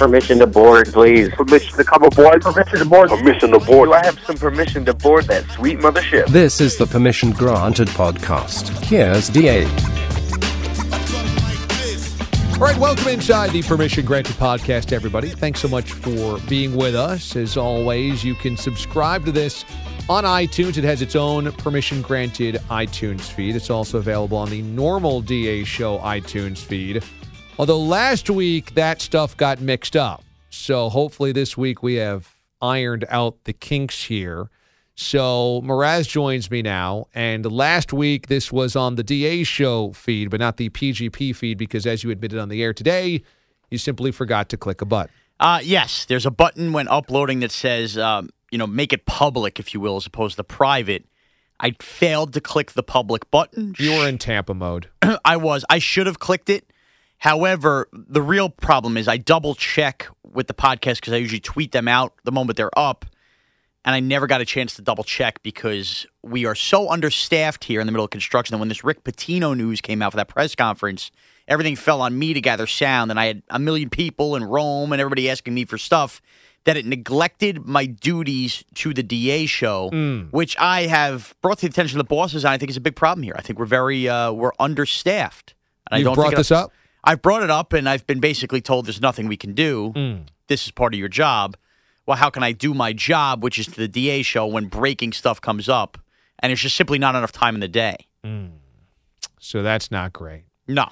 Permission to board, please. Permission to come aboard. Permission to board. Permission to board. Do I have some permission to board that sweet mothership? This is the Permission Granted podcast. Here's DA. All right, welcome inside the Permission Granted podcast, everybody. Thanks so much for being with us. As always, you can subscribe to this on iTunes. It has its own Permission Granted iTunes feed. It's also available on the normal DA Show iTunes feed. Although last week that stuff got mixed up. So hopefully this week we have ironed out the kinks here. So Mraz joins me now. And last week this was on the DA show feed, but not the PGP feed, because as you admitted on the air today, you simply forgot to click a button. Uh, yes, there's a button when uploading that says, um, you know, make it public, if you will, as opposed to private. I failed to click the public button. You were in Tampa mode. I was. I should have clicked it. However, the real problem is I double check with the podcast because I usually tweet them out the moment they're up. And I never got a chance to double check because we are so understaffed here in the middle of construction that when this Rick Pitino news came out for that press conference, everything fell on me to gather sound. And I had a million people in Rome and everybody asking me for stuff that it neglected my duties to the DA show, which I have brought to the attention of the bosses. And I think is a big problem here. I think we're very, uh, we're understaffed. And You've don't brought think this up? I've brought it up and I've been basically told there's nothing we can do. This is part of your job. Well, how can I do my job, which is to the DA show, when breaking stuff comes up? And it's just simply not enough time in the day. So that's not great. No.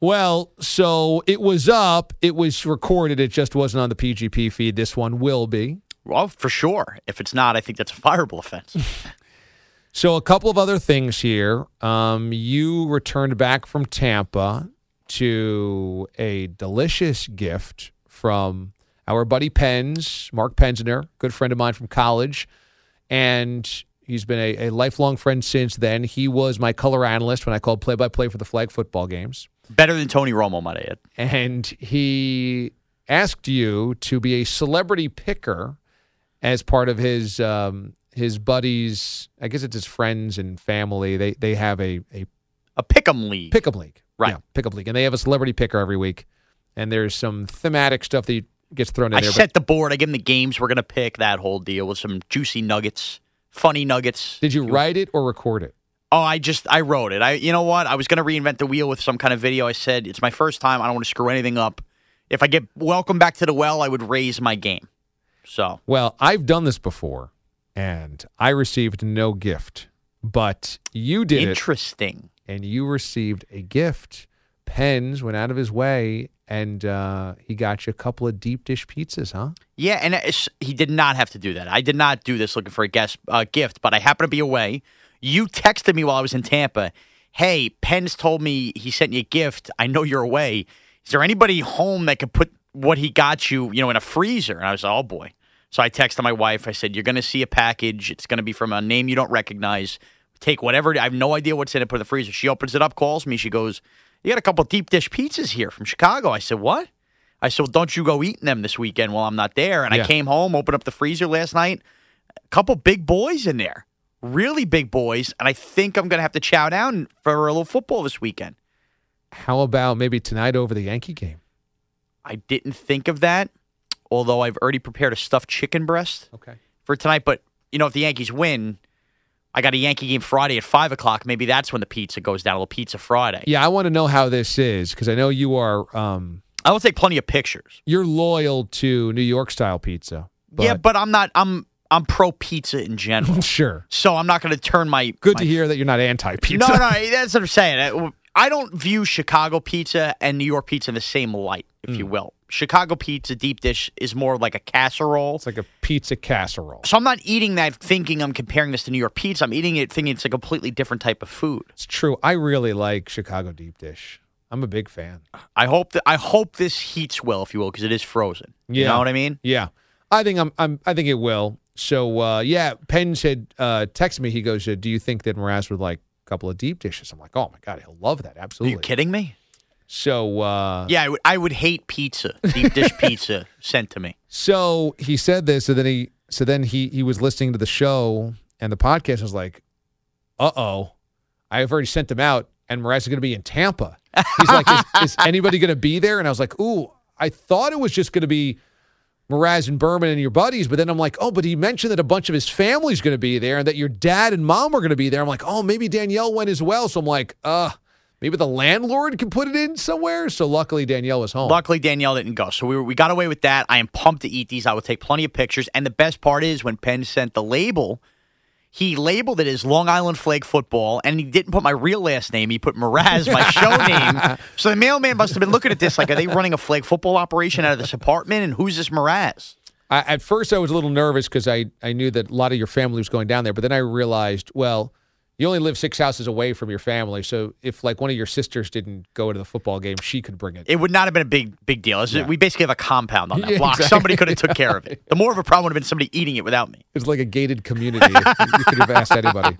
Well, so it was up, it was recorded, it just wasn't on the PGP feed. This one will be. Well, for sure. If it's not, I think that's a fireable offense. So a couple of other things here. Um, you returned back from Tampa to a delicious gift from our buddy Pens, Mark Pensner, good friend of mine from college, and he's been a, a lifelong friend since then. He was my color analyst when I called play-by-play for the flag football games, Better than Tony Romo, might I add. and he asked you to be a celebrity picker as part of his um, his buddies. I guess it's his friends and family. They they have a a A pick'em league. Pick'em League. Right. Yeah, Pick'em League. And they have a celebrity picker every week. And there's some thematic stuff that gets thrown in I there. set the board. I give them the games we're going to pick, that whole deal with some juicy nuggets, funny nuggets. Did you write it or record it? Oh, I just I wrote it. I you know what? I was going to reinvent the wheel with some kind of video. I said it's my first time. I don't want to screw anything up. If I get welcome back to the well, I would raise my game. So Well, I've done this before and I received no gift. But you did it interesting. And you received a gift. Pens went out of his way and uh, he got you a couple of deep dish pizzas, huh? Yeah, and it's, he did not have to do that. I did not do this looking for a guest uh, gift, but I happened to be away. You texted me while I was in Tampa. Hey, Pens told me he sent you a gift. I know you're away. Is there anybody home that could put what he got you, you know, in a freezer? And I was like, oh boy. So I texted my wife. I said, you're going to see a package. It's going to be from a name you don't recognize. Take whatever. I have no idea what's in it. Put in the freezer. She opens it up, calls me. She goes, you got a couple deep dish pizzas here from Chicago. I said, what? I said, well, don't you go eating them this weekend while I'm not there. And Yeah. I came home, opened up the freezer last night. A couple big boys in there, really big boys. And I think I'm going to have to chow down for a little football this weekend. How about maybe tonight over the Yankee game? I didn't think of that, although I've already prepared a stuffed chicken breast Okay. for tonight. But, you know, if the Yankees win, I got a Yankee game Friday at 5 o'clock. Maybe that's when the pizza goes down, a little pizza Friday. Yeah, I want to know how this is because I know you are um, I will take plenty of pictures. you're loyal to New York style pizza. yeah, but I'm not. I'm I'm pro pizza in general. Sure. so I'm not going to turn my Good my to hear that you're not anti-pizza. No, no, that's what I'm saying. I don't view Chicago pizza and New York pizza in the same light, if Mm. you will. Chicago pizza deep dish is more like a casserole. It's like a pizza casserole. So I'm not eating that thinking I'm comparing this to New York pizza. I'm eating it thinking it's a completely different type of food. It's true. I really like Chicago deep dish. I'm a big fan. I hope that I hope this heats well, if you will, because it is frozen. You know what I mean? Yeah, I think I'm. I'm I think it will. So uh, yeah, Penn said uh, texted me. He goes, uh, "Do you think that Mraz would like a couple of deep dishes?" I'm like, "Oh my god, he'll love that. Absolutely. Are Absolutely." you kidding me? So uh, Yeah, I would, I would hate pizza, deep dish pizza sent to me. So he said this, and then he so then he he was listening to the show and the podcast. was like, "Uh oh, I've already sent them out, and is going to be in Tampa." He's like, is, "Is anybody going to be there?" And I was like, "Ooh, I thought it was just going to be." Mraz and Berman and your buddies, but then I'm like, oh, but he mentioned that a bunch of his family's going to be there and that your dad and mom are going to be there. I'm like, oh, maybe Danielle went as well. So I'm like, uh, maybe the landlord can put it in somewhere. So luckily Danielle was home. Luckily, Danielle didn't go, so we were, we got away with that. I am pumped to eat these. I will take plenty of pictures. And the best part is when Penn sent the label, he labeled it as Long Island Flag Football, and he didn't put my real last name. He put Mraz, my show name. So the mailman must have been looking at this like, are they running a flag football operation out of this apartment? And who's this Mraz? I, at first, I was a little nervous because I, I knew that a lot of your family was going down there. But then I realized, well, you only live six houses away from your family. So if like one of your sisters didn't go to the football game, she could bring it. It would not have been a big big deal. It's- We basically have a compound on that Yeah, block. exactly. Somebody could have took care of it. The more of a problem would have been somebody eating it without me. It's like a gated community. you could have asked anybody.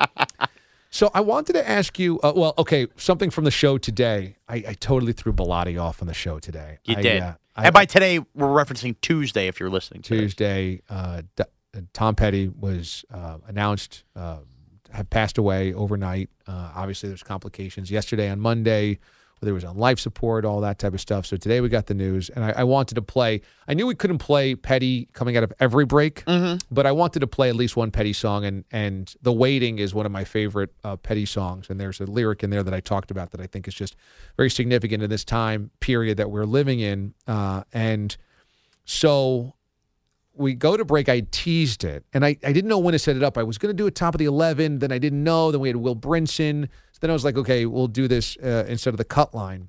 So I wanted to ask you. Uh, well, okay, something from the show today. I, I totally threw Bilotti off on the show today. You I, did. uh, I- and by today, we're referencing Tuesday if you're listening to. Tuesday, uh, D- Tom Petty was uh, announced uh, have passed away overnight. Uh, obviously, there's complications. Yesterday on Monday, where there was on life support, all that type of stuff. So today we got the news, and I, I wanted to play. I knew we couldn't play Petty coming out of every break, but I wanted to play at least one Petty song, and and the waiting is one of my favorite uh, Petty songs. And there's a lyric in there that I talked about that I think is just very significant in this time period that we're living in, uh, and so we go to break. I teased it, and I, I didn't know when to set it up. I was going to do it top of the 11, then I didn't know. Then we had Will Brinson. So then I was like, okay, we'll do this uh, instead of the cut line.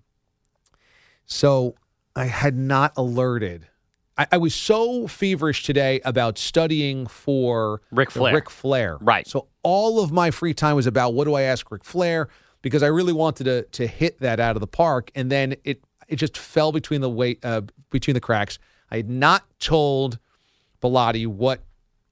So I had not alerted. I, I was so feverish today about studying for Ric Flair. Ric Flair. Right. So all of my free time was about what do I ask Ric Flair because I really wanted to to hit that out of the park, and then it it just fell between the weight uh, between the cracks. I had not told Bilotti what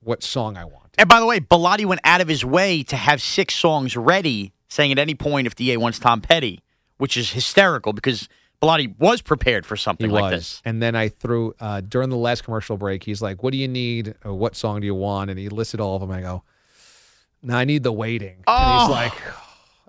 what song I want. And by the way, Bilotti went out of his way to have six songs ready, saying at any point if DA wants Tom Petty, which is hysterical because Bilotti was prepared for He something was, like this. and then I threw uh, during the last commercial break. He's like, "What do you need? Or what song do you want?" And he listed all of them. I go, "No, I need the waiting." And Oh. he's like,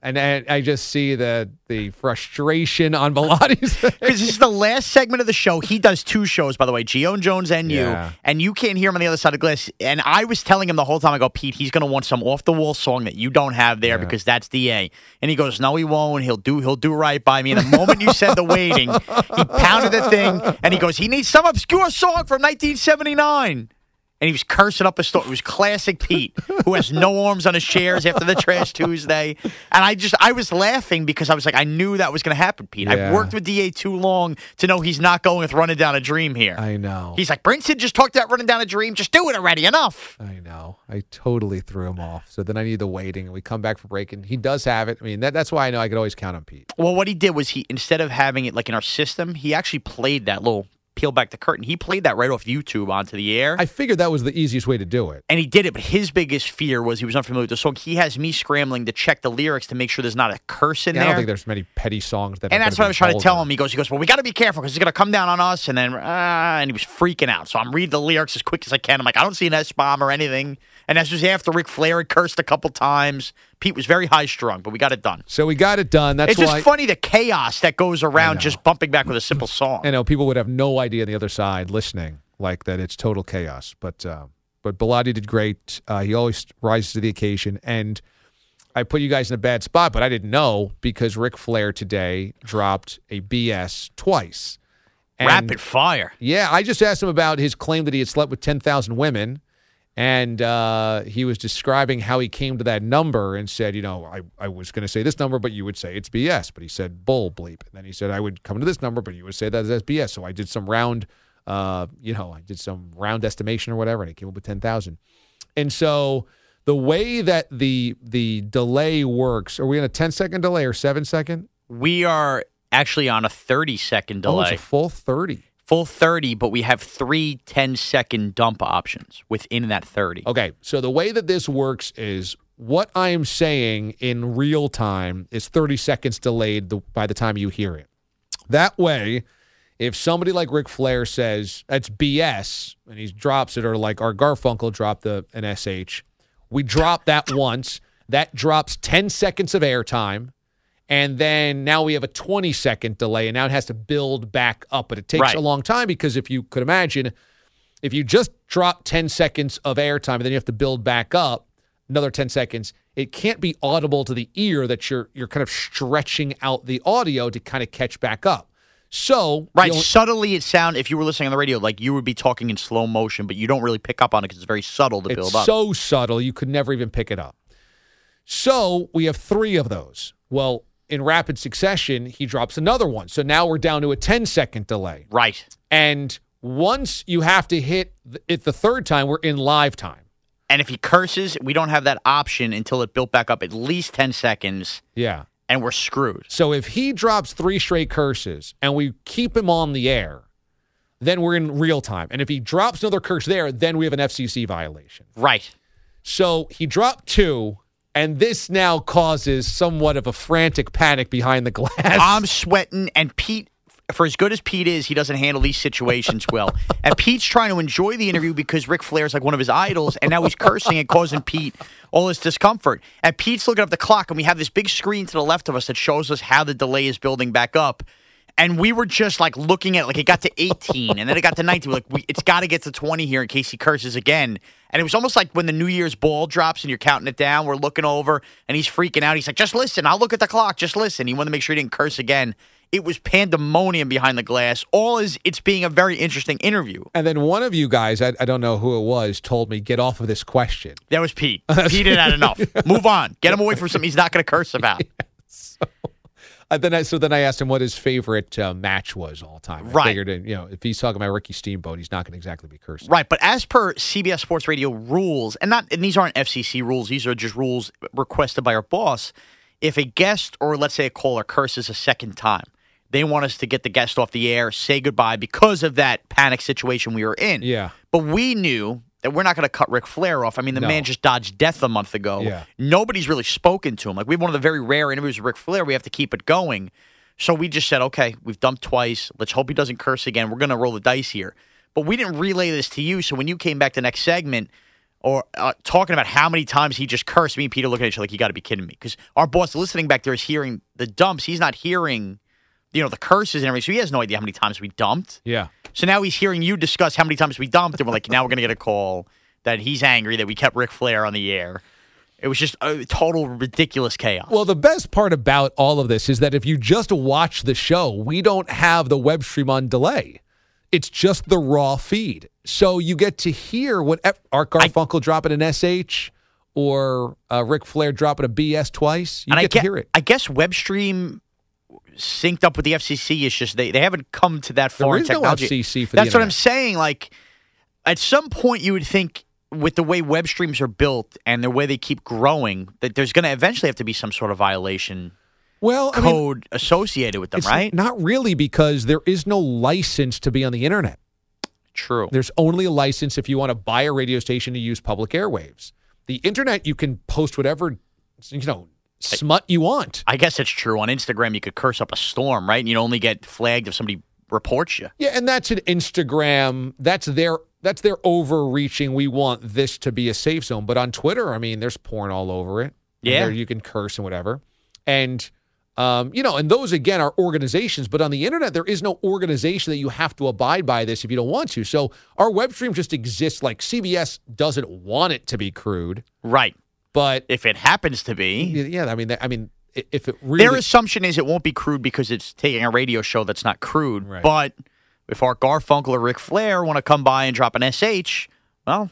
and I, I just see the the frustration on Bilotti's face. Because this is the last segment of the show. He does two shows, by the way, Gio Jones and you. Yeah. And you can't hear him on the other side of the glass. And I was telling him the whole time, I go, Pete, he's going to want some off the wall song that you don't have there because that's DA. And he goes, No, he won't. He'll do he'll do right by me. And the moment you said the waiting, he pounded the thing and he goes, He needs some obscure song from 1979. And he was cursing up a story. It was classic Pete, who has no arms on his chairs after the Trash Tuesday. And I just, I was laughing because I was like, I knew that was going to happen, Pete. Yeah. I've worked with DA too long to know he's not going with running down a dream here. I know. He's like, Brinson just talked about running down a dream. Just do it already. Enough. I know. I totally threw him off. So then I need the waiting, and we come back for break, and he does have it. I mean, that, that's why I know I could always count on Pete. Well, what he did was he, instead of having it like in our system, he actually played that little peel back the curtain. He played that right off YouTube onto the air. I figured that was the easiest way to do it. and he did it, but his biggest fear was he was unfamiliar with the song. He has me scrambling to check the lyrics to make sure there's not a curse in Yeah, I don't think there's many petty songs that. and that's what I was trying to tell him. He goes, he goes, well, we got to be careful because it's going to come down on us. And then, uh, and he was freaking out. So I'm reading the lyrics as quick as I can. I'm like, I don't see an S bomb or anything. And that's just after Ric Flair had cursed a couple times. Pete was very high strung, but we got it done. So we got it done. That's it's just why. funny the chaos that goes around just bumping back with a simple song. I know people would have no idea on the other side listening, like that it's total chaos. But uh, but Bilotti did great. Uh, he always rises to the occasion, and I put you guys in a bad spot, but I didn't know because Ric Flair today dropped a BS twice. And- Rapid fire. Yeah, I just asked him about his claim that he had slept with ten thousand women, And uh, he was describing how he came to that number and said, you know, I, I was going to say this number, but you would say it's BS. But he said bull bleep. And then he said, I would come to this number, but you would say that that's BS. So I did some round, uh, you know, I did some round estimation or whatever, and it came up with 10,000. And so the way that the the delay works, are we in a 10 second delay or seven second? We are actually on a 30 second Oh, delay. it's a full 30. Full 30, but we have three 10 second dump options within that 30. Okay, so the way that this works is what I am saying in real time is 30 seconds delayed the, by the time you hear it. That way, if somebody like Ric Flair says that's BS and he drops it, or like Art Garfunkel dropped the an SH, we drop that once. That drops 10 seconds of airtime. And then now we have a 20 second delay, and now it has to build back up. But it takes Right. a long time because if you could imagine, if you just drop 10 seconds of airtime and then you have to build back up another 10 seconds, it can't be audible to the ear that you're you're kind of stretching out the audio to kind of catch back up. So Right. Subtly, it sound if you were listening on the radio, like you would be talking in slow motion, but you don't really pick up on it because it's very subtle to build it's up. so subtle you could never even pick it up. So we have three of those. Well, in rapid succession, he drops another one. So now we're down to a 10 second delay. right. And once you have to hit it the third time, we're in live time. And if he curses, we don't have that option until it built back up at least 10 seconds, Yeah. and we're screwed. So if he drops three straight curses and we keep him on the air, then we're in real time. And if he drops another curse there, then we have an FCC violation. Right. So he dropped two, and this now causes somewhat of a frantic panic behind the glass. I'm sweating, and Pete, for as good as Pete is, he doesn't handle these situations well. and Pete's trying to enjoy the interview because Ric Flair's like one of his idols, and now he's cursing and causing Pete all this discomfort. And Pete's looking up the clock, and we have this big screen to the left of us that shows us how the delay is building back up. And we were just like looking at like it got to 18 and then it got to 19. We're like, we, it's got to get to 20 here in case he curses again. And it was almost like when the New Year's ball drops and you're counting it down. We're looking over and he's freaking out. He's like, just listen. I'll look at the clock. Just listen. He wanted to make sure he didn't curse again. It was pandemonium behind the glass. All is it's being a very interesting interview. and then one of you guys, I, I don't know who it was, told me, get off of this question. That was Pete. Pete had had enough. Move on. Get him away from something he's not going to curse about. Uh, then I, so then I asked him what his favorite uh, match was all time. I Right. figured, you know, if he's talking about Ricky Steamboat, he's not going to exactly be cursing. Right, but as per CBS Sports Radio rules, and not and these aren't FCC rules; these are just rules requested by our boss. If a guest or let's say a caller curses a second time, they want us to get the guest off the air, say goodbye because of that panic situation we were in. Yeah. But we knew that we're not going to cut Ric Flair off. I mean, the No. man just dodged death a month ago. Yeah. Nobody's really spoken to him. Like we have one of the very rare interviews with Ric Flair. We have to keep it going. So we just said, okay, we've dumped twice. Let's hope he doesn't curse again. We're going to roll the dice here. But we didn't relay this to you. So when you came back the next segment, or uh, talking about how many times he just cursed, me and Peter looking at each other like, you got to be kidding me. Because our boss listening back there is hearing the dumps. He's not hearing, you know, the curses and everything. So he has no idea how many times we dumped. Yeah. So now he's hearing you discuss how many times we dumped, and we're like, now we're going to get a call that he's angry that we kept Ric Flair on the air. It was just a total ridiculous chaos. Well, the best part about all of this is that if you just watch the show, we don't have the web stream on delay. It's just the raw feed. So you get to hear what Art Garfunkel dropping an SH or uh, Ric Flair dropping a BS twice. You and get I to get, hear it. I guess WebStream synced up with the FCC. It's just they, they haven't come to that far in is no. FCC for the That's what I'm saying. Like at some point, you would think with the way web streams are built and the way they keep growing, that there's going to eventually have to be some sort of violation Well, I mean, code associated with them, it's right? not really because there is no license to be on the internet. True. There's only a license if you want to buy a radio station to use public airwaves. The internet, you can post whatever, you know, smut you want. I guess it's true. On Instagram, you could curse up a storm, right? And you'd only get flagged if somebody reports you. Yeah, and that's an Instagram. That's their that's their overreaching. We want this to be a safe zone. But on Twitter, I mean, there's porn all over it. Yeah. there you can curse and whatever. And um, you know, and those again are organizations, but on the internet, there is no organization that you have to abide by this if you don't want to. So our web stream just exists like CBS doesn't want it to be crude, Right. But If it happens to be. yeah, I mean, I mean, if it really Their assumption is it won't be crude because it's taking a radio show that's not crude. Right. But if Art Garfunkel or Ric Flair want to come by and drop an SH, well,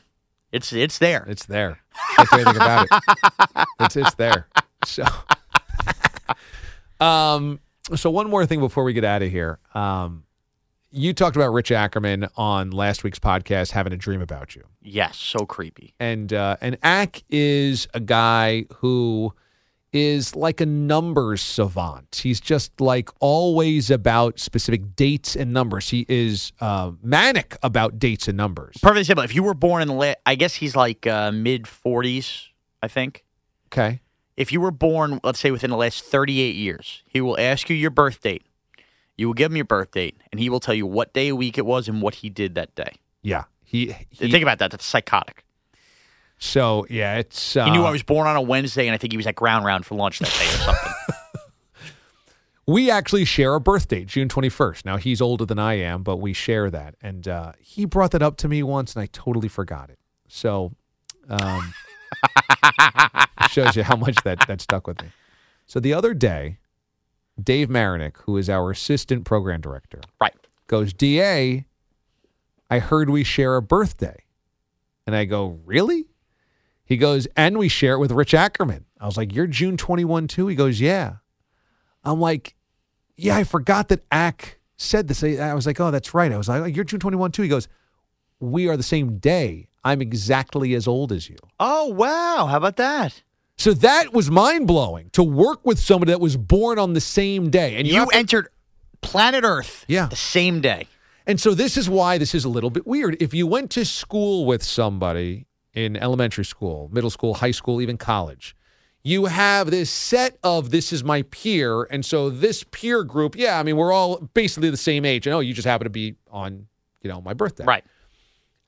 It's it's there. It's there. Anything about it. It's it's there. So, um, so one more thing before we get out of here. Um, you talked about Rich Ackerman on last week's podcast having a dream about you, Yes, so creepy. and uh, and Ack is a guy who is like a numbers savant. He's just like always about specific dates and numbers. He is uh, manic about dates and numbers. Perfectly simple. If you were born in the la- I guess he's like uh, mid 40s, I think. Okay. If you were born, let's say within the last 38 years, he will ask you your birth date. You will give him your birth date, and he will tell you what day of week it was and what he did that day. Yeah. He, he Think about that. That's psychotic. so yeah, it's uh, He knew I was born on a Wednesday, and I think he was at Ground Round for lunch that day or something. we actually share a birth date, June 21st. Now, he's older than I am, but we share that. And uh, he brought that up to me once, and I totally forgot it. So, um, shows you how much that, that stuck with me. So, the other day, Dave Marinick, who is our assistant program director, right. goes, DA, I heard we share a birthday. And I go, Really? He goes, And we share it with Rich Ackerman. I was like, You're June 21 too? He goes, Yeah. I'm like, Yeah, I forgot that Ack said this. I I was like, Oh, that's right. I was like, You're June 21 too. He goes, We are the same day. I'm exactly as old as you. Oh, wow. How about that? So that was mind blowing to work with somebody that was born on the same day. And You to- entered planet Earth Yeah. the same day. And so this is why this is a little bit weird. If you went to school with somebody in elementary school, middle school, high school, even college, you have this set of this is my peer. And so this peer group, yeah, I mean, we're all basically the same age. And oh, you just happen to be on, you know, my birthday. Right.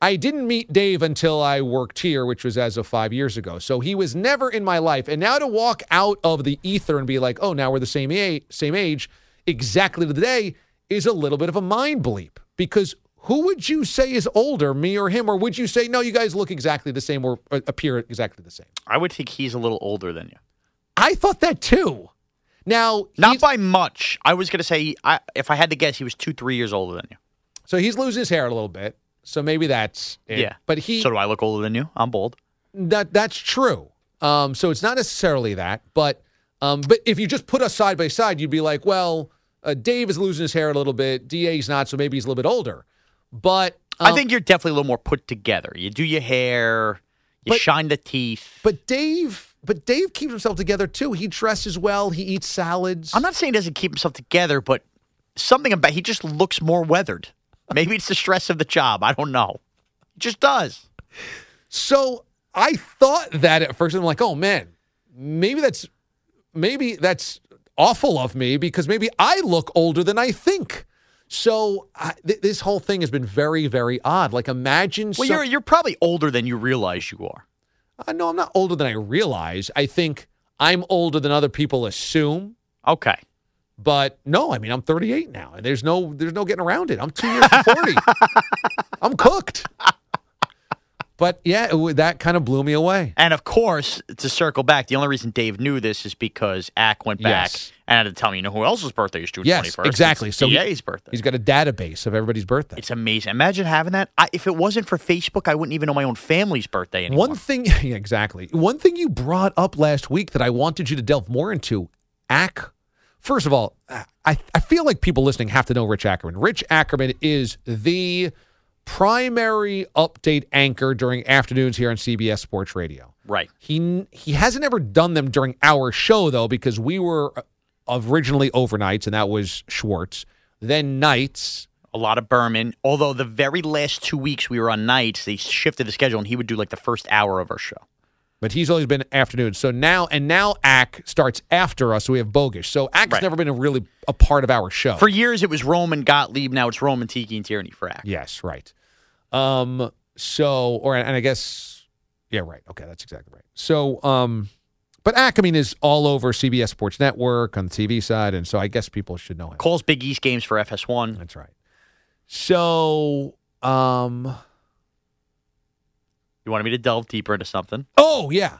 I didn't meet Dave until I worked here, which was as of five years ago. So he was never in my life. And now to walk out of the ether and be like, oh, now we're the same age, same age, exactly to the day, is a little bit of a mind bleep. Because who would you say is older, me or him? Or would you say, no, you guys look exactly the same or appear exactly the same? I would think he's a little older than you. I thought that too. Now, Not by much. I was going to say, I, if I had to guess, he was two, three years older than you. so he's losing his hair a little bit. So maybe that's it. Yeah. But he So do I look older than you? I'm bold. That that's true. Um, so it's not necessarily that, but um, but if you just put us side by side, you'd be like, well, uh, Dave is losing his hair a little bit, Da's not, so maybe he's a little bit older. But I um, think you're definitely a little more put together. You do your hair, you But- shine the teeth. but Dave, but Dave keeps himself together too. He dresses well. He eats salads. I'm not saying he doesn't keep himself together, but something about he just looks more weathered. Maybe it's the stress of the job. I don't know. He just does. So I thought that at first. I'm like, oh man, maybe that's maybe that's awful of me because maybe I look older than I think. So I, th- this whole thing has been very, very odd. Like, imagine. Well, some- you're you're probably older than you realize you are. Uh, no, I'm not older than I realize. I think I'm older than other people assume. Okay. But no, I mean I'm 38 now, and there's no there's no getting around it. I'm two years from 40. I'm cooked. But yeah, it, that kind of blew me away. And of course, to circle back, the only reason Dave knew this is because Ack went back Yes. and had to tell me, you know who else's birthday is June Yes, 21st? exactly. It's So DA's birthday. He's got a database of everybody's birthday. It's amazing. Imagine having that. I, if it wasn't for Facebook, I wouldn't even know my own family's birthday anymore. One thing, yeah, exactly. One thing you brought up last week that I wanted you to delve more into, Ack. First of all, I, I feel like people listening have to know Rich Ackerman. Rich Ackerman is the primary update anchor during afternoons here on CBS Sports Radio. right. He he hasn't ever done them during our show though, because we were originally overnights, and that was Schwartz. Then nights, A lot of Berman. Although the very last two weeks we were on nights, they shifted the schedule and he would do like the first hour of our show. But he's always been afternoon. So now and now Ack starts after us. So we have Bogish. So Ack's Right. never been a really a part of our show. For years it was Roman Gottlieb. Now it's Roman Tiki and Tierney for Ack. yes, right. Um. So or and I guess yeah, right. Okay, that's exactly right. So um, but Ack, I mean, is all over CBS Sports Network on the TV side, and so I guess people should know him. Calls Big East games for FS1. That's right. So um. You wanted me to delve deeper into something? Oh yeah.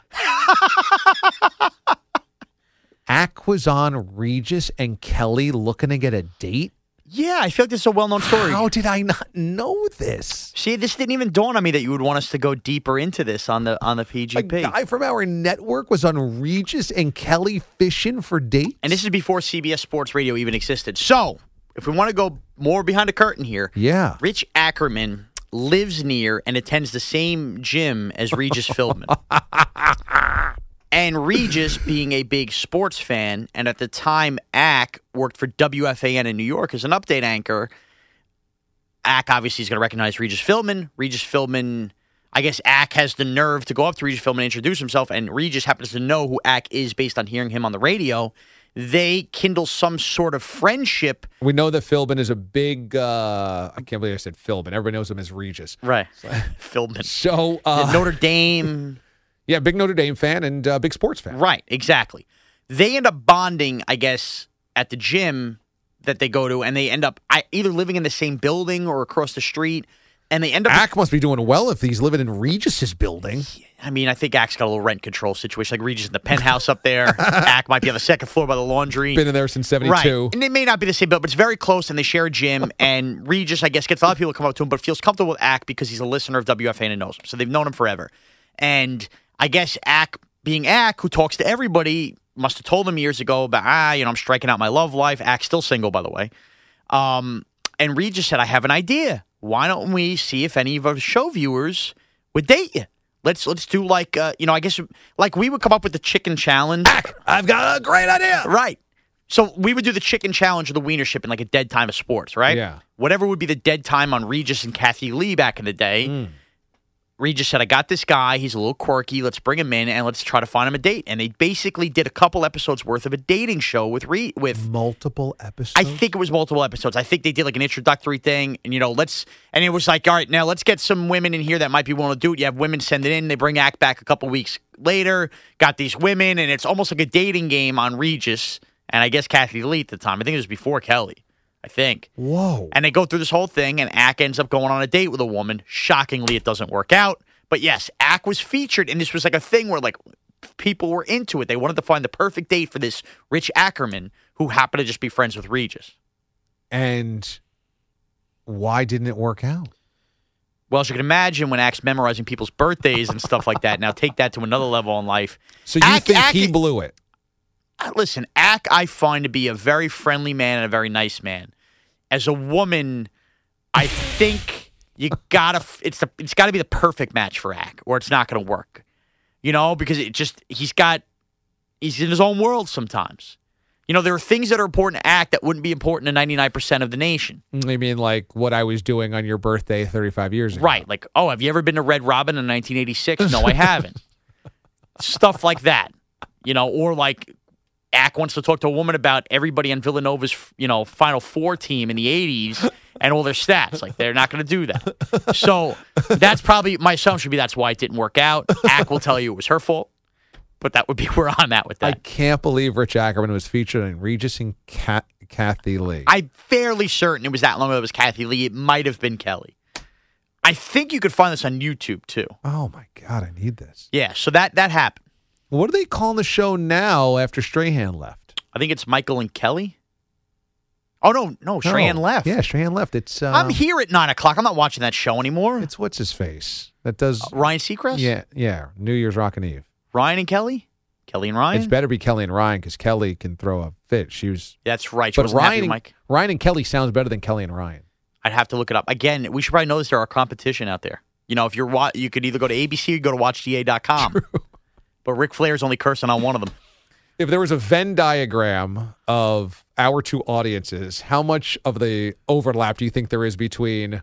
Ack was on Regis and Kelly looking to get a date. Yeah, I feel like this is a well-known story. How did I not know this? See, this didn't even dawn on me that you would want us to go deeper into this on the on the PGP. A guy from our network was on Regis and Kelly fishing for dates. and this is before CBS Sports Radio even existed. So, if we want to go more behind the curtain here, yeah. Rich Ackerman lives near and attends the same gym as Regis Philbin. and Regis, being a big sports fan, and at the time, Ack worked for WFAN in New York as an update anchor. Ack obviously is going to recognize Regis Philbin. Regis Philbin, I guess Ack has the nerve to go up to Regis Philbin and introduce himself, and Regis happens to know who Ack is based on hearing him on the radio. They kindle some sort of friendship. We know that Philbin is a big. Uh, I can't believe I said Philbin. Everybody knows him as Regis. Right. Philbin. So, uh, Notre Dame. yeah, big Notre Dame fan and uh, big sports fan. Right, exactly. They end up bonding, I guess, at the gym that they go to, and they end up either living in the same building or across the street, and they end up. Ack must be doing well if he's living in Regis's building. I mean, I think Ack's got a little rent control situation, like Regis in the penthouse up there. Ack might be on the second floor by the laundry. Been in there since Right, '72. and it may not be the same building, but it's very close, and they share a gym. And Regis, I guess, gets a lot of people to come up to him, but feels comfortable with Ack because he's a listener of WFAN and knows him, so they've known him forever. And I guess Ack, being Ack, who talks to everybody, must have told him years ago about ah, you know, I'm striking out my love life. Ack's still single, by the way. Um, and Regis said, I have an idea. Why don't we see if any of our show viewers would date you? Let's let's do like uh, you know, I guess like we would come up with the chicken challenge. I've got a great idea. Right. So we would do the chicken challenge or the wienership in like a dead time of sports, right? Yeah. Whatever would be the dead time on Regis and Kathie Lee back in the day. Hmm. Regis said, I got this guy. He's a little quirky. Let's bring him in and let's try to find him a date. And they basically did a couple episodes worth of a dating show with Re- with Multiple episodes. I think it was multiple episodes. I think they did like an introductory thing, and you know, let's and it was like, all right, now let's get some women in here that might be willing to do it. You have women send it in, they bring Ack back a couple weeks later, got these women, and it's almost like a dating game on Regis and I guess Kathie Lee at the time. I think it was before Kelly. I think. Whoa. And they go through this whole thing, and Ack ends up going on a date with a woman. Shockingly, it doesn't work out. But yes, Ack was featured, and this was like a thing where like people were into it. They wanted to find the perfect date for this Rich Ackerman, who happened to just be friends with Regis. And why didn't it work out? Well, as you can imagine, when Ack's memorizing people's birthdays and stuff like that, now take that to another level in life. So you Ack- think Ack- he blew it? Uh, Listen, Ack, I find to be a very friendly man and a very nice man. As a woman, I think you gotta it's the. It's got to be the perfect match for Ack, or it's not going to work. You know, because it just he's got. He's in his own world sometimes. You know, there are things that are important to Ack that wouldn't be important to ninety nine percent of the nation. I mean, like what I was doing on your birthday 35 years ago. Right. Like, oh, have you ever been to Red Robin in 1986? No, I haven't. Stuff like that. You know, or like Ack wants to talk to a woman about everybody on Villanova's, you know, Final Four team in the 80s and all their stats. Like, they're not going to do that. So that's probably my assumption would be that's why it didn't work out. Ack will tell you it was her fault, but that would be where I'm at with that. I can't believe Rich Ackerman was featured in Regis and Cat- Kathie Lee. I'm fairly certain it was that long ago it was Kathie Lee. It might have been Kelly. I think you could find this on YouTube too. oh my God, I need this. Yeah, so that that happened. What are they calling the show now after Strahan left? I think it's Michael and Kelly. Oh no, no, Strahan No. left. Yeah, Strahan left. It's uh, I'm here at nine o'clock. I'm not watching that show anymore. It's what's his face that does. Ryan Seacrest. yeah, yeah. New Year's Rockin' Eve. Ryan and Kelly. Kelly and Ryan. It's better be Kelly and Ryan because Kelly can throw a fit. She was, That's right. She but Ryan, Mike. Ryan and Kelly sounds better than Kelly and Ryan. I'd have to look it up again. We should probably know this. There are competition out there. You know, if you're you could either go to ABC or go to WatchDA.com. But Ric Flair's only cursing on one of them. If there was a Venn diagram of our two audiences, how much of the overlap do you think there is between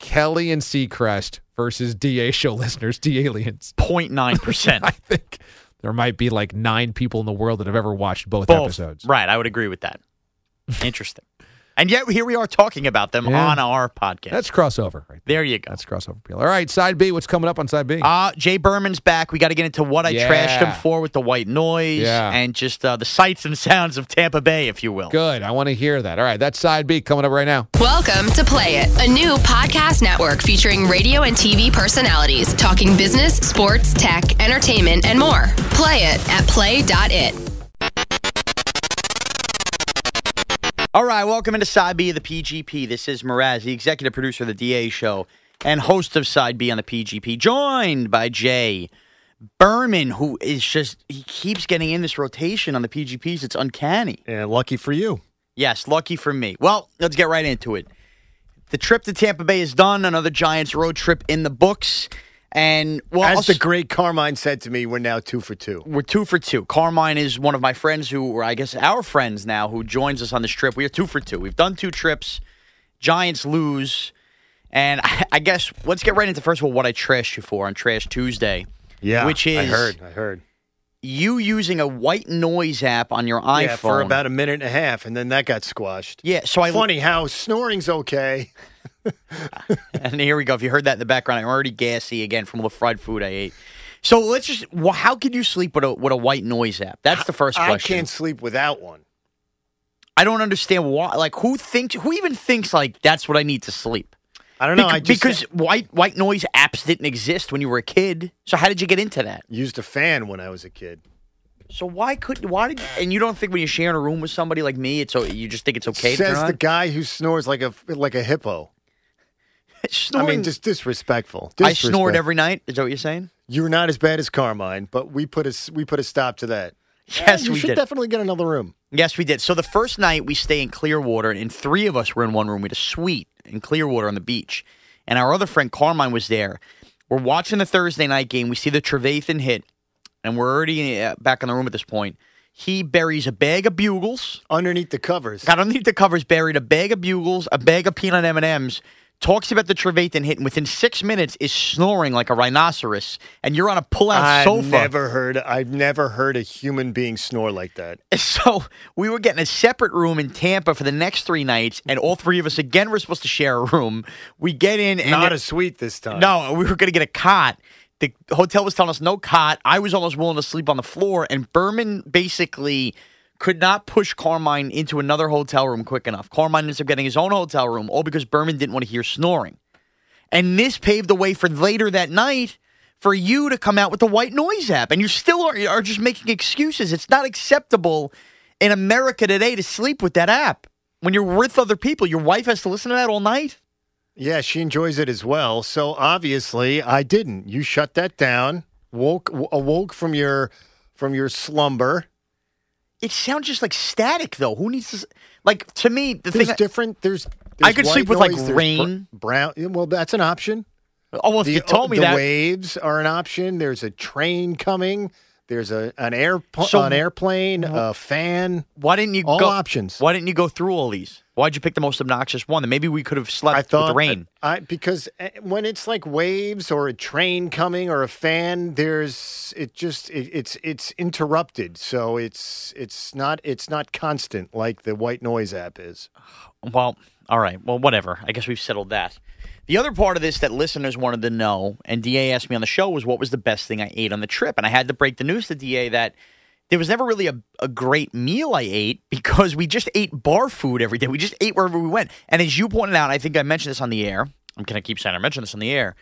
Kelly and Seacrest versus DA show listeners, D aliens? 0.9 percent. I think there might be like nine people in the world that have ever watched both, Both. episodes. Right. I would agree with that. Interesting. And yet here we are talking about them Yeah. on our podcast. That's crossover, right? there you go. That's crossover appeal. All right, side B. What's coming up on side B? Uh, Jay Berman's back. We got to get into what I Yeah. trashed him for with the white noise Yeah. and just uh, the sights and sounds of Tampa Bay, if you will. Good. I want to hear that. All right, that's side B coming up right now. Welcome to Play It, a new podcast network featuring radio and TV personalities talking business, sports, tech, entertainment, and more. Play it at play.it. All right, welcome into Side B of the PGP. This is Mraz, the executive producer of the DA show and host of Side B on the PGP, joined by Jay Berman, who is just, he keeps getting in this rotation on the PGPs. It's uncanny. Yeah, lucky for you. Yes, lucky for me. Well, let's get right into it. The trip to Tampa Bay is done. Another Giants road trip in the books. And, well, As the great Carmine said to me, we're now two for two. we're two for two. Carmine is one of my friends who, or I guess our friends now, who joins us on this trip. We are two for two. We've done two trips. Giants lose. And I, I guess let's get right into first of all what I trashed you for on Trash Tuesday. Yeah, Which is I heard, I heard. you using a white noise app on your iPhone. Yeah, for about a minute and a half, and then that got squashed. Yeah, so I Funny how snoring's okay. And here we go. If you heard that in the background, I'm already gassy again from the fried food I ate. So let's just. How could you sleep with a with a white noise app? That's the first I question. can't sleep without one. I don't understand why. Like, who thinks? Who even thinks like that's what I need to sleep? I don't know. I just because white white noise apps didn't exist when you were a kid. So how did you get into that? used a fan when I was a kid. So why couldn't? why did and you don't think when you're sharing a room with somebody like me, it's o- you just think it's okay to Says turn the guy who snores like a like a hippo. Snoring, I mean, just disrespectful. I snored every night. Is that what you're saying? You're not as bad as Carmine, but we put a we put a stop to that. Yes, you we should did. definitely get another room. Yes, we did. So the first night we stay in Clearwater, and three of us were in one room. We had a suite in Clearwater on the beach, and our other friend Carmine was there. We're watching the Thursday night game. We see the Trevathan hit, and we're already uh, back in the room at this point. He buries a bag of bugles. Underneath the covers. Got underneath the covers, buried a bag of bugles, a bag of peanut M and M's. Talks about the Trevathan hit, and within six minutes is snoring like a rhinoceros. And you're on a pull-out I've sofa. never heard. I've never heard a human being snore like that. So we were getting a separate room in Tampa for the next three nights, and all three of us again were supposed to share a room. We get in and Not a suite this time. no, we were going to get a cot. The hotel was telling us no cot. I was almost willing to sleep on the floor, and Berman basically could not push Carmine into another hotel room quick enough. Carmine ends up getting his own hotel room, all because Berman didn't want to hear snoring. And this paved the way for later that night for you to come out with the white noise app. And you still are, are just making excuses. It's not acceptable in America today to sleep with that app. When you're with other people, your wife has to listen to that all night. Yeah, she enjoys it as well. So obviously, I didn't. You shut that down. Woke awoke from your from your slumber. It sounds just like static, though. Who needs to? Like to me, the There's thing. different. There's, I could sleep with, like, noise, there's br- rain. brown. Well, that's an option. oh, well, if The, you told me the that, waves are an option. There's a train coming. There's a an air So- an airplane, a fan. why didn't you all go? options. Why didn't you go through all these? Why'd you pick the most obnoxious one? Then maybe we could have slept I thought with the rain. I, because eh, when it's like waves or a train coming or a fan, there's it just it, it's it's interrupted. So it's it's not it's not constant like the white noise app is. Well, all right. Well, whatever. I guess we've settled that. The other part of this that listeners wanted to know, and DA asked me on the show, was what was the best thing I ate on the trip? And I had to break the news to DA that there was never really a, a great meal I ate because we just ate bar food every day. We just ate wherever we went. And as you pointed out, I think I mentioned this on the air. I'm going to keep saying I mentioned this on the air.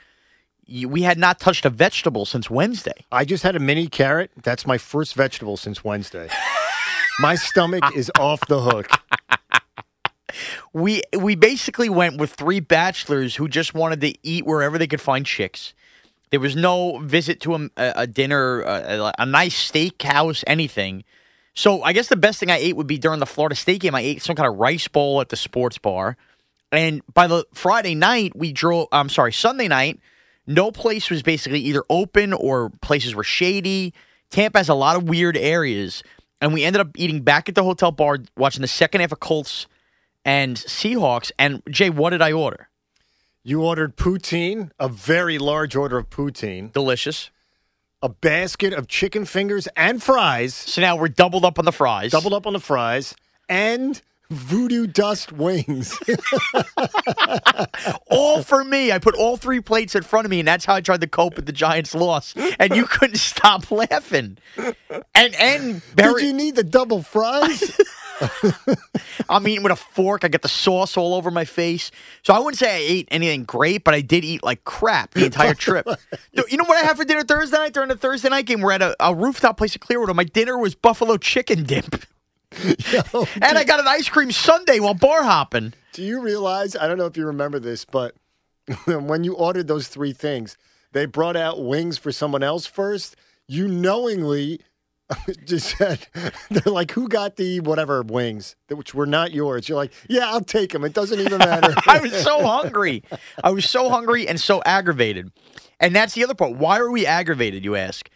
you- We had not touched a vegetable since Wednesday. I just had a mini carrot. That's my first vegetable since Wednesday. my stomach is off the hook. we we basically went with three bachelors who just wanted to eat wherever they could find chicks. There was no visit to a, a, dinner, a, a nice steakhouse, anything. So I guess the best thing I ate would be during the Florida State game. I ate some kind of rice bowl at the sports bar, and by the Friday night we drove. I'm sorry, Sunday night. No place was basically either open or places were shady. Tampa has a lot of weird areas, and we ended up eating back at the hotel bar, watching the second half of Colts and Seahawks. And Jay, what did I order? You ordered poutine, a very large order of poutine, Delicious. a basket of chicken fingers and fries, So now we're doubled up on the fries. doubled up on the fries, and voodoo dust wings. all for me. I put all three plates in front of me, and that's how I tried to cope with the Giants' loss. And you couldn't stop laughing. And and Did Barry, you need the double fries? I'm eating with a fork. I get the sauce all over my face. So I wouldn't say I ate anything great, but I did eat like crap the entire trip. You know what I had for dinner Thursday night during the Thursday night game? We're at a, a rooftop place in Clearwater. My dinner was buffalo chicken dip. Yo, and I got an ice cream sundae while bar hopping. Do you realize? I don't know if you remember this, but when you ordered those three things, they brought out wings for someone else first. You knowingly just said, they're like, who got the whatever wings, that- which were not yours? You're like, yeah, I'll take them. It doesn't even matter. I was so hungry. I was so hungry and so aggravated. And that's the other part. Why are we aggravated, you ask?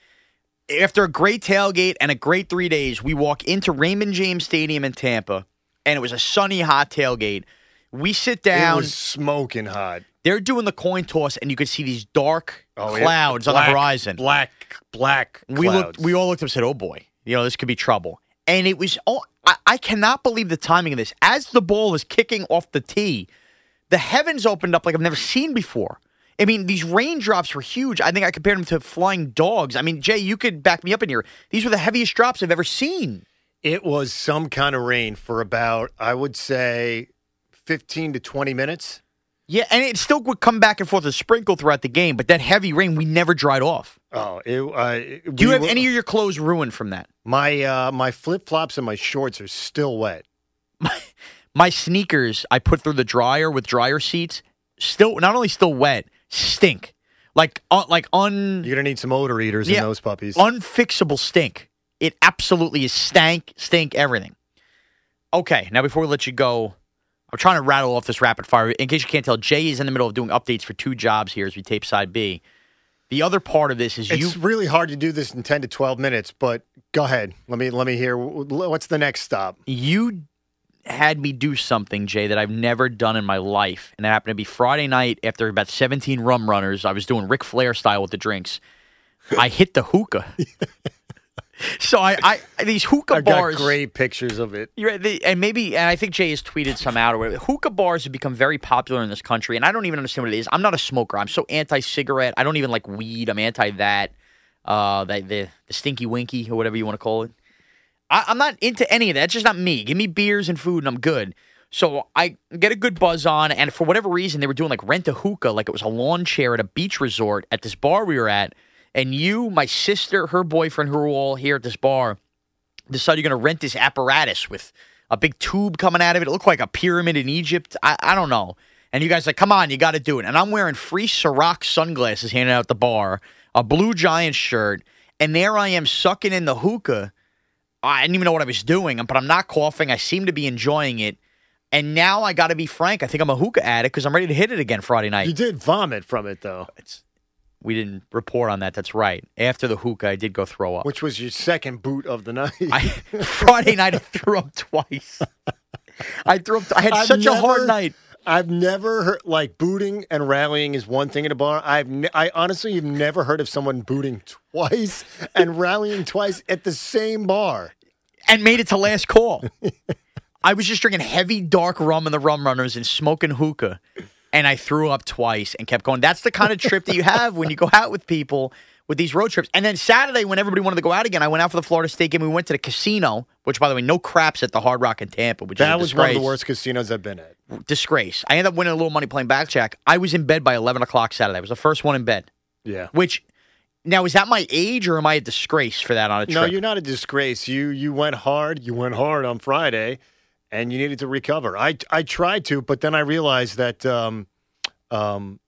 After a great tailgate and a great three days, we walk into Raymond James Stadium in Tampa, and it was a sunny, hot tailgate. We sit It down. was smoking hot. They're doing the coin toss, and you could see these dark Oh, yeah. clouds on the horizon. Black, black. we looked. We all looked up and said, "Oh boy, you know this could be trouble." And it was. Oh, I, I cannot believe the timing of this. As the ball was kicking off the tee, the heavens opened up like I've never seen before. I mean, these raindrops were huge. I think I compared them to flying dogs. I mean, Jay, you could back me up in here. These were the heaviest drops I've ever seen. It was some kind of rain for about, I would say, 15 to 20 minutes. Yeah, and it still would come back and forth a sprinkle throughout the game, but that heavy rain we never dried off. Oh, it, uh, Do you we have were- any of your clothes ruined from that? My uh, my flip flops and my shorts are still wet. My sneakers I put through the dryer with dryer seats, still not only still wet, stink. Like uh, like un You're gonna need some odor eaters Yeah. in those puppies. unfixable stink. It absolutely is stank, stink, everything. Okay, now before we let you go, I'm trying to rattle off this rapid fire. In case you can't tell, Jay is in the middle of doing updates for two jobs here as we tape side B. The other part of this is you it's really hard to do this in 10 to 12 minutes, but go ahead. Let me let me hear. What's the next stop? you had me do something, Jay, that I've never done in my life. And it happened to be Friday night after about 17 rum runners. I was doing Ric Flair style with the drinks. I hit the hookah. so I, I these hookah I've got bars. great pictures of it. They, and maybe, and I think Jay has tweeted some out or whatever. Hookah bars have become very popular in this country, and I don't even understand what it is. I'm not a smoker. I'm so anti-cigarette. I don't even like weed. I'm anti that, uh, the, the the stinky winky or whatever you want to call it. I, I'm not into any of that. It's just not me. Give me beers and food, and I'm good. So I get a good buzz on, and for whatever reason, they were doing like rent a hookah, like it was a lawn chair at a beach resort at this bar we were at. And you, my sister, her boyfriend, who were all here at this bar, decided you're going to rent this apparatus with a big tube coming out of it. It looked like a pyramid in Egypt. I, I don't know. And you guys like, come on, you got to do it. And I'm wearing free Ciroc sunglasses handed out at the bar, a blue Giants shirt, and there I am sucking in the hookah. I didn't even know what I was doing, but I'm not coughing. I seem to be enjoying it. And now I got to be frank. I think I'm a hookah addict because I'm ready to hit it again Friday night. You did vomit from it though, It's, we didn't report on that. That's right. After the hookah, I did go throw up. which was your second boot of the night. I, Friday night, I threw up twice. I threw up. I had I've such a hard night. I've never heard like booting and rallying is one thing at a bar. I've ne- I honestly have never heard of someone booting twice and rallying twice at the same bar. and made it to last call. I was just drinking heavy dark rum in the rum runners and smoking hookah. And I threw up twice and kept going. That's the kind of trip that you have when you go out with people with these road trips. And then Saturday, when everybody wanted to go out again, I went out for the Florida State game. We went to the casino, which, by the way, no craps at the Hard Rock in Tampa, which That is a was one of the worst casinos I've been at. Disgrace. I ended up winning a little money playing blackjack. I was in bed by 11 o'clock Saturday. I was the first one in bed. Yeah. Which, now, is that my age or am I a disgrace for that on a trip? No, you're not a disgrace. You you went hard. You went hard on Friday, and you needed to recover. I I tried to, but then I realized that um, um,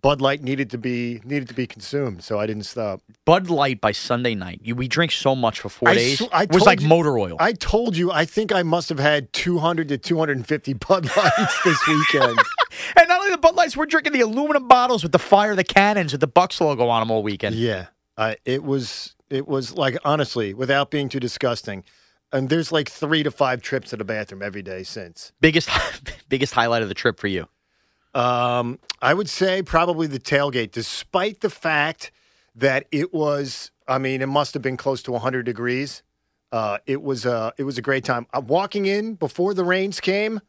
Bud Light needed to be needed to be consumed, so I didn't stop. Bud Light by Sunday night. You, we drink so much for four I days. sw- I it was like you- motor oil. I told you, I think I must have had 200 to 250 Bud Lights this weekend. and not only the Bud Lights, we're drinking the aluminum bottles with the fire the cannons with the Bucs logo on them all weekend. yeah, uh, it was it was like honestly, without being too disgusting. And there's like three to five trips to the bathroom every day since. Biggest biggest highlight of the trip for you. Um, I would say probably the tailgate, despite the fact that it was. I mean, it must have been close to 100 degrees. Uh, it was a it was a great time. Uh, walking in before the rains came,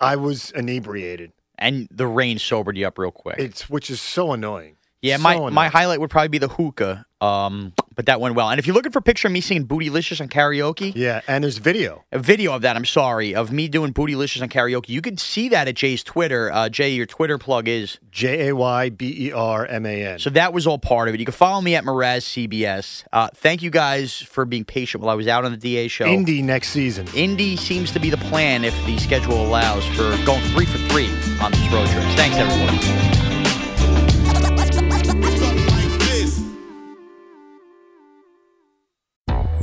I was inebriated. And the rain sobered you up real quick. It's which is so annoying. yeah, So my annoying. my highlight would probably be the hookah. Um, but that went well. And if you're looking for a picture of me singing Bootylicious on karaoke, Yeah, and there's video. a video of that, I'm sorry, of me doing Bootylicious on karaoke, you can see that at Jay's Twitter. Uh, Jay, your Twitter plug is. J A Y B E R M A N. So that was all part of it. You can follow me at Mraz CBS. Uh, thank you guys for being patient while I was out on the DA show. Indy next season. Indy seems to be the plan if the schedule allows for going three for three on these road trips. Thanks, everyone.